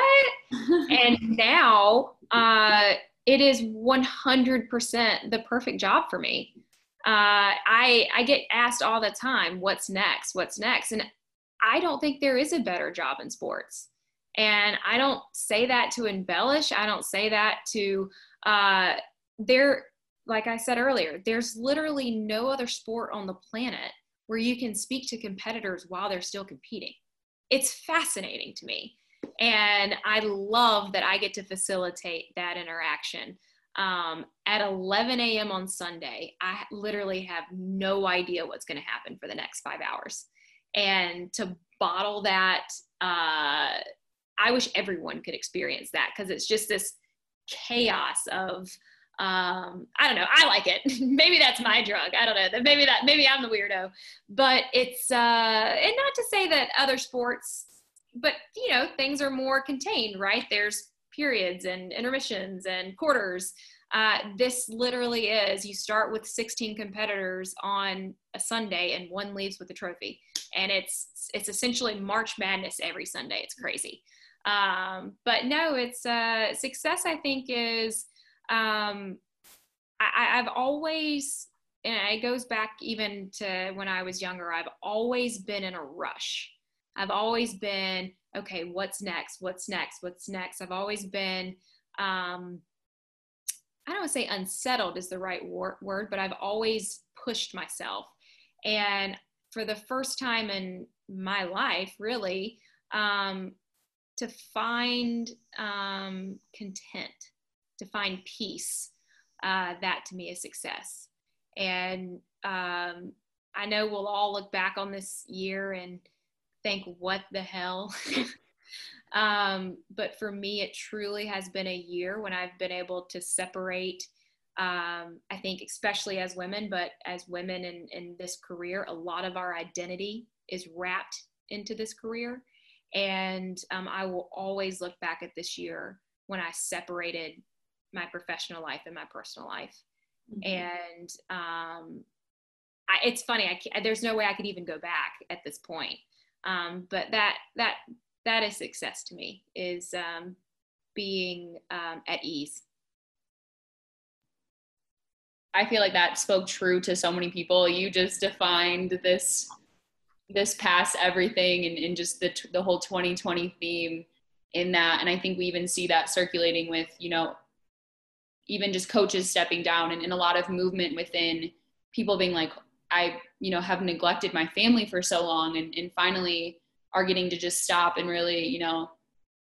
[LAUGHS] and now uh, it is 100% the perfect job for me. Uh, I, I get asked all the time, what's next? What's next? And I don't think there is a better job in sports. And I don't say that to embellish. I don't say that to, uh, there, like I said earlier, there's literally no other sport on the planet where you can speak to competitors while they're still competing. It's fascinating to me. And I love that I get to facilitate that interaction. Um, at 11 a.m. on Sunday, I literally have no idea what's going to happen for the next five hours. And to bottle that, uh, I wish everyone could experience that because it's just this chaos of um i don't know i like it [LAUGHS] maybe that's my drug i don't know maybe that maybe i'm the weirdo but it's uh and not to say that other sports but you know things are more contained right? There's periods and intermissions and quarters. Uh, this literally is you start with 16 competitors on a sunday and one leaves with a trophy. And it's it's essentially march madness every sunday. It's crazy. Um, but no it's uh, success i think is um, I, I've always, and it goes back even to when I was younger, I've always been in a rush. I've always been, okay, what's next? What's next? What's next? I've always been, um, I don't want to say unsettled is the right wor- word, but I've always pushed myself. And for the first time in my life, really, um, to find um, content to find peace, uh, that to me is success. And um, I know we'll all look back on this year and think, what the hell? [LAUGHS] um, but for me, it truly has been a year when I've been able to separate. Um, I think, especially as women, but as women in, in this career, a lot of our identity is wrapped into this career. And um, I will always look back at this year when I separated my professional life and my personal life. Mm-hmm. And um, I, it's funny. I there's no way I could even go back at this point. Um, but that that that is success to me is um, being um, at ease. I feel like that spoke true to so many people. You just defined this this past everything and, and just the the whole 2020 theme in that. And I think we even see that circulating with you know even just coaches stepping down and, and a lot of movement within people being like i you know have neglected my family for so long and, and finally are getting to just stop and really you know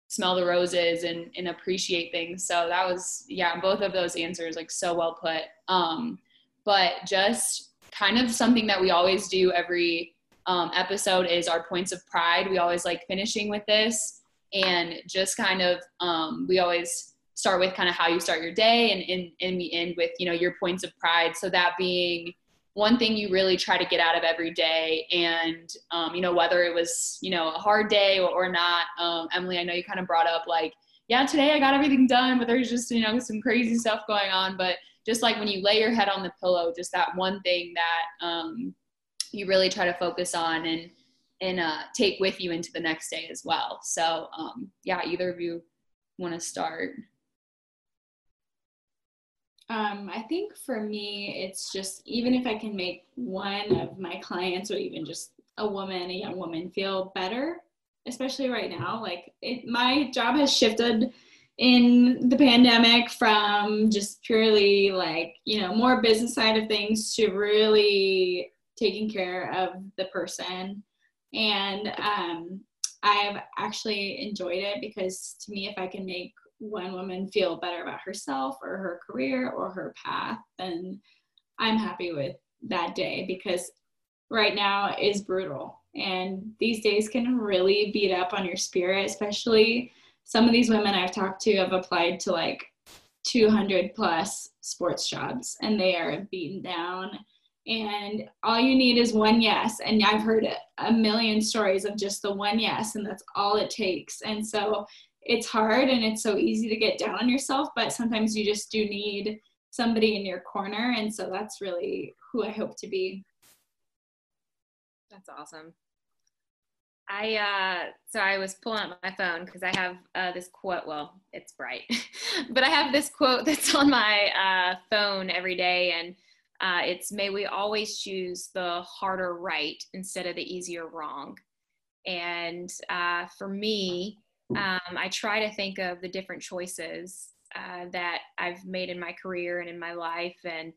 smell the roses and, and appreciate things. So that was yeah both of those answers like so well put. Um but just kind of something that we always do every um, episode is our points of pride. We always like finishing with this and just kind of um, we always start with kind of how you start your day and, and, and we end with, you know, your points of pride. So that being one thing you really try to get out of every day. And um, you know whether it was you know a hard day or, or not um, emily i know you kind of brought up like yeah today i got everything done but there's just you know some crazy stuff going on. But just like when you lay your head on the pillow just that one thing that um, you really try to focus on and and uh, take with you into the next day as well. So um, yeah either of you want to start um, I think for me, it's just even if I can make one of my clients or even just a woman, a young woman, feel better, especially right now. Like it, my job has shifted in the pandemic from just purely like you know more business side of things to really taking care of the person and um, i've actually enjoyed it because to me if i can make one women feel better about herself or her career or her path, then I'm happy with that day because right now is brutal. And these days can really beat up on your spirit, especially some of these women I've talked to have applied to like 200 plus sports jobs and they are beaten down. And all you need is one yes. And I've heard a million stories of just the one yes, and that's all it takes. And so it's hard and it's so easy to get down on yourself, but sometimes you just do need somebody in your corner. And so that's really who I hope to be. That's awesome. I uh so I was pulling up my phone because I have uh, this quote. Well, it's bright, [LAUGHS] but I have this quote that's on my uh, phone every day, and uh, it's "May we always choose the harder right instead of the easier wrong." And uh, for me, um, I try to think of the different choices uh, that I've made in my career and in my life, and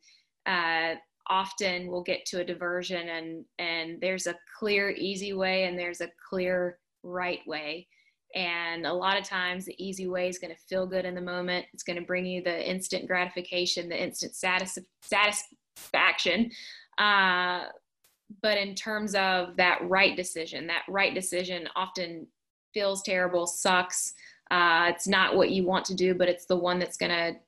uh, often we'll get to a diversion, and and there's a clear easy way, and there's a clear right way. And a lot of times, the easy way is going to feel good in the moment. It's going to bring you the instant gratification, the instant satis- satisfaction. Uh, but in terms of that right decision, that right decision often feels terrible, sucks. Uh, it's not what you want to do, but it's the one that's going to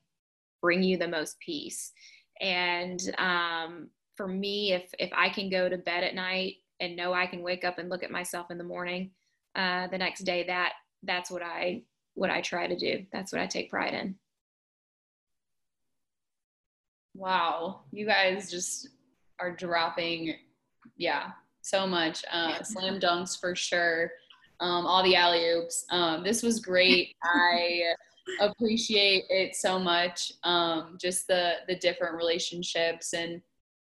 bring you the most peace. And um, for me, if if I can go to bed at night and know I can wake up and look at myself in the morning uh, the next day, that that's what I what I try to do. That's what I take pride in. Wow, you guys just are dropping, yeah, so much. Uh, [LAUGHS] slam dunks for sure um, all the alley oops. Um, this was great. I appreciate it so much. Um, just the the different relationships and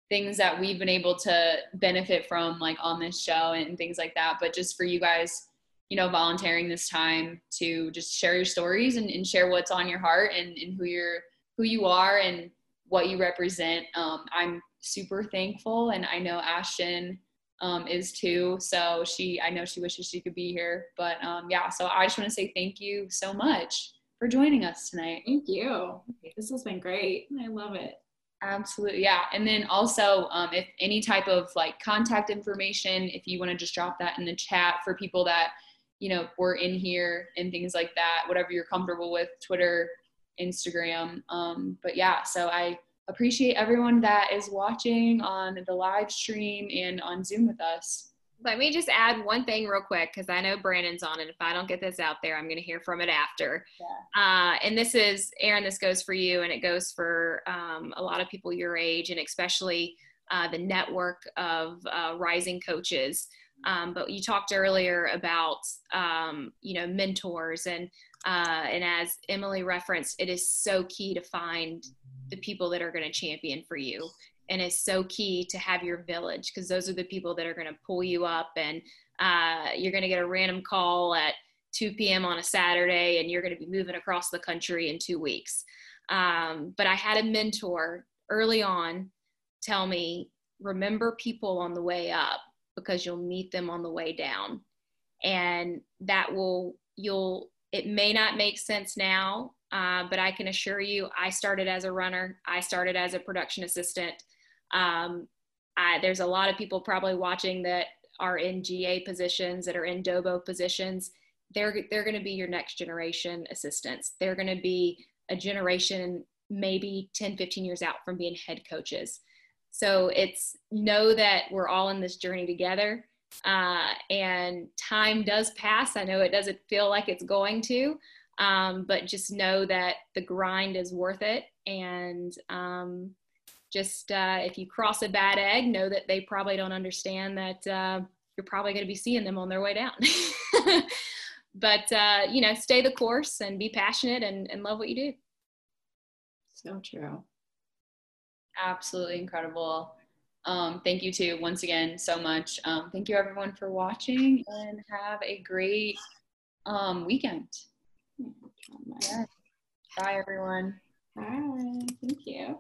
things that we've been able to benefit from, like on this show and things like that. But just for you guys, you know, volunteering this time to just share your stories and, and share what's on your heart and, and who you're who you are and what you represent. Um, I'm super thankful, and I know Ashton um, is too. So she, I know she wishes she could be here, but um, yeah. So I just want to say thank you so much for joining us tonight. Thank you. This has been great. I love it. Absolutely, yeah. And then also, um, if any type of like contact information, if you want to just drop that in the chat for people that you know were in here and things like that, whatever you're comfortable with, Twitter, Instagram. Um, but yeah, so I appreciate everyone that is watching on the live stream and on Zoom with us. Let me just add one thing real quick because I know Brandon's on, and if I don't get this out there, I'm going to hear from it after. Yeah. Uh, and this is, Aaron, this goes for you, and it goes for um, a lot of people your age, and especially uh, the network of uh, rising coaches. Um, but you talked earlier about, um, you know, mentors, and uh, and as Emily referenced, it is so key to find the people that are going to champion for you. And it's so key to have your village because those are the people that are going to pull you up and uh, you're going to get a random call at 2 p.m on a saturday and you're going to be moving across the country in two weeks. Um, but i had a mentor early on tell me remember people on the way up because you'll meet them on the way down. And that will you'll it may not make sense now uh, but I can assure you, I started as a runner. I started as a production assistant. Um, I, there's a lot of people probably watching that are in GA positions, that are in Dobo positions. They're, they're going to be your next generation assistants. They're going to be a generation maybe 10, 15 years out from being head coaches. So it's know that we're all in this journey together. Uh, and time does pass. I know it doesn't feel like it's going to, um, but just know that the grind is worth it. And um, just uh, if you cross a bad egg, know that they probably don't understand that uh, you're probably going to be seeing them on their way down. [LAUGHS] but uh, you know, stay the course and be passionate and, and love what you do. So true. Absolutely incredible. Um, thank you too, once again, so much. Um, thank you everyone for watching and have a great um, weekend. Yeah. Bye everyone. Bye. Thank you.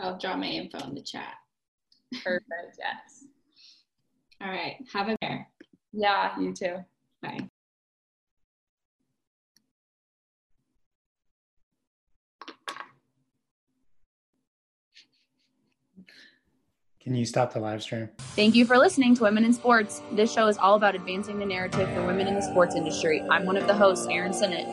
I'll draw my info in the chat. Perfect. [LAUGHS] Yes. All right. Have a bear. Yeah, you too. Bye. Can you stop the live stream? Thank you for listening to Women in Sports. This show is all about advancing the narrative for women in the sports industry. I'm one of the hosts, Erin Sinnott.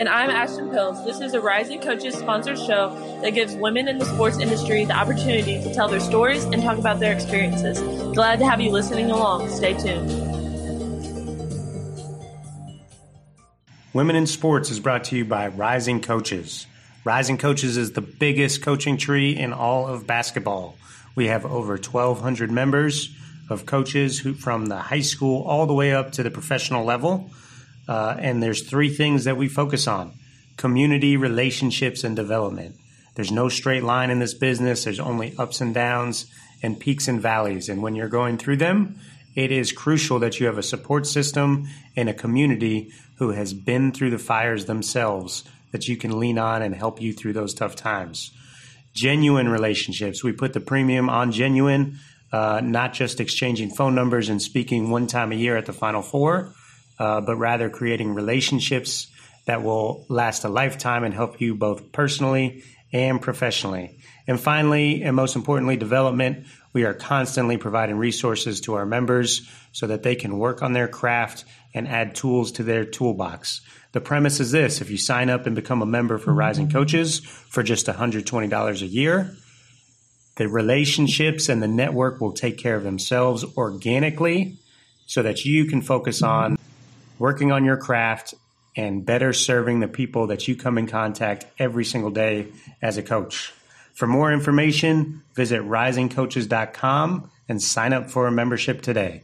And I'm Ashton Pills. This is a Rising Coaches sponsored show that gives women in the sports industry the opportunity to tell their stories and talk about their experiences. Glad to have you listening along. Stay tuned. Women in Sports is brought to you by Rising Coaches. Rising Coaches is the biggest coaching tree in all of basketball. We have over 1,200 members of coaches who, from the high school all the way up to the professional level. Uh, and there's three things that we focus on community, relationships, and development. There's no straight line in this business, there's only ups and downs and peaks and valleys. And when you're going through them, it is crucial that you have a support system and a community who has been through the fires themselves that you can lean on and help you through those tough times. Genuine relationships. We put the premium on genuine, uh, not just exchanging phone numbers and speaking one time a year at the Final Four, uh, but rather creating relationships that will last a lifetime and help you both personally and professionally. And finally, and most importantly, development. We are constantly providing resources to our members so that they can work on their craft and add tools to their toolbox. The premise is this if you sign up and become a member for Rising Coaches for just $120 a year, the relationships and the network will take care of themselves organically so that you can focus on working on your craft and better serving the people that you come in contact every single day as a coach. For more information, visit risingcoaches.com and sign up for a membership today.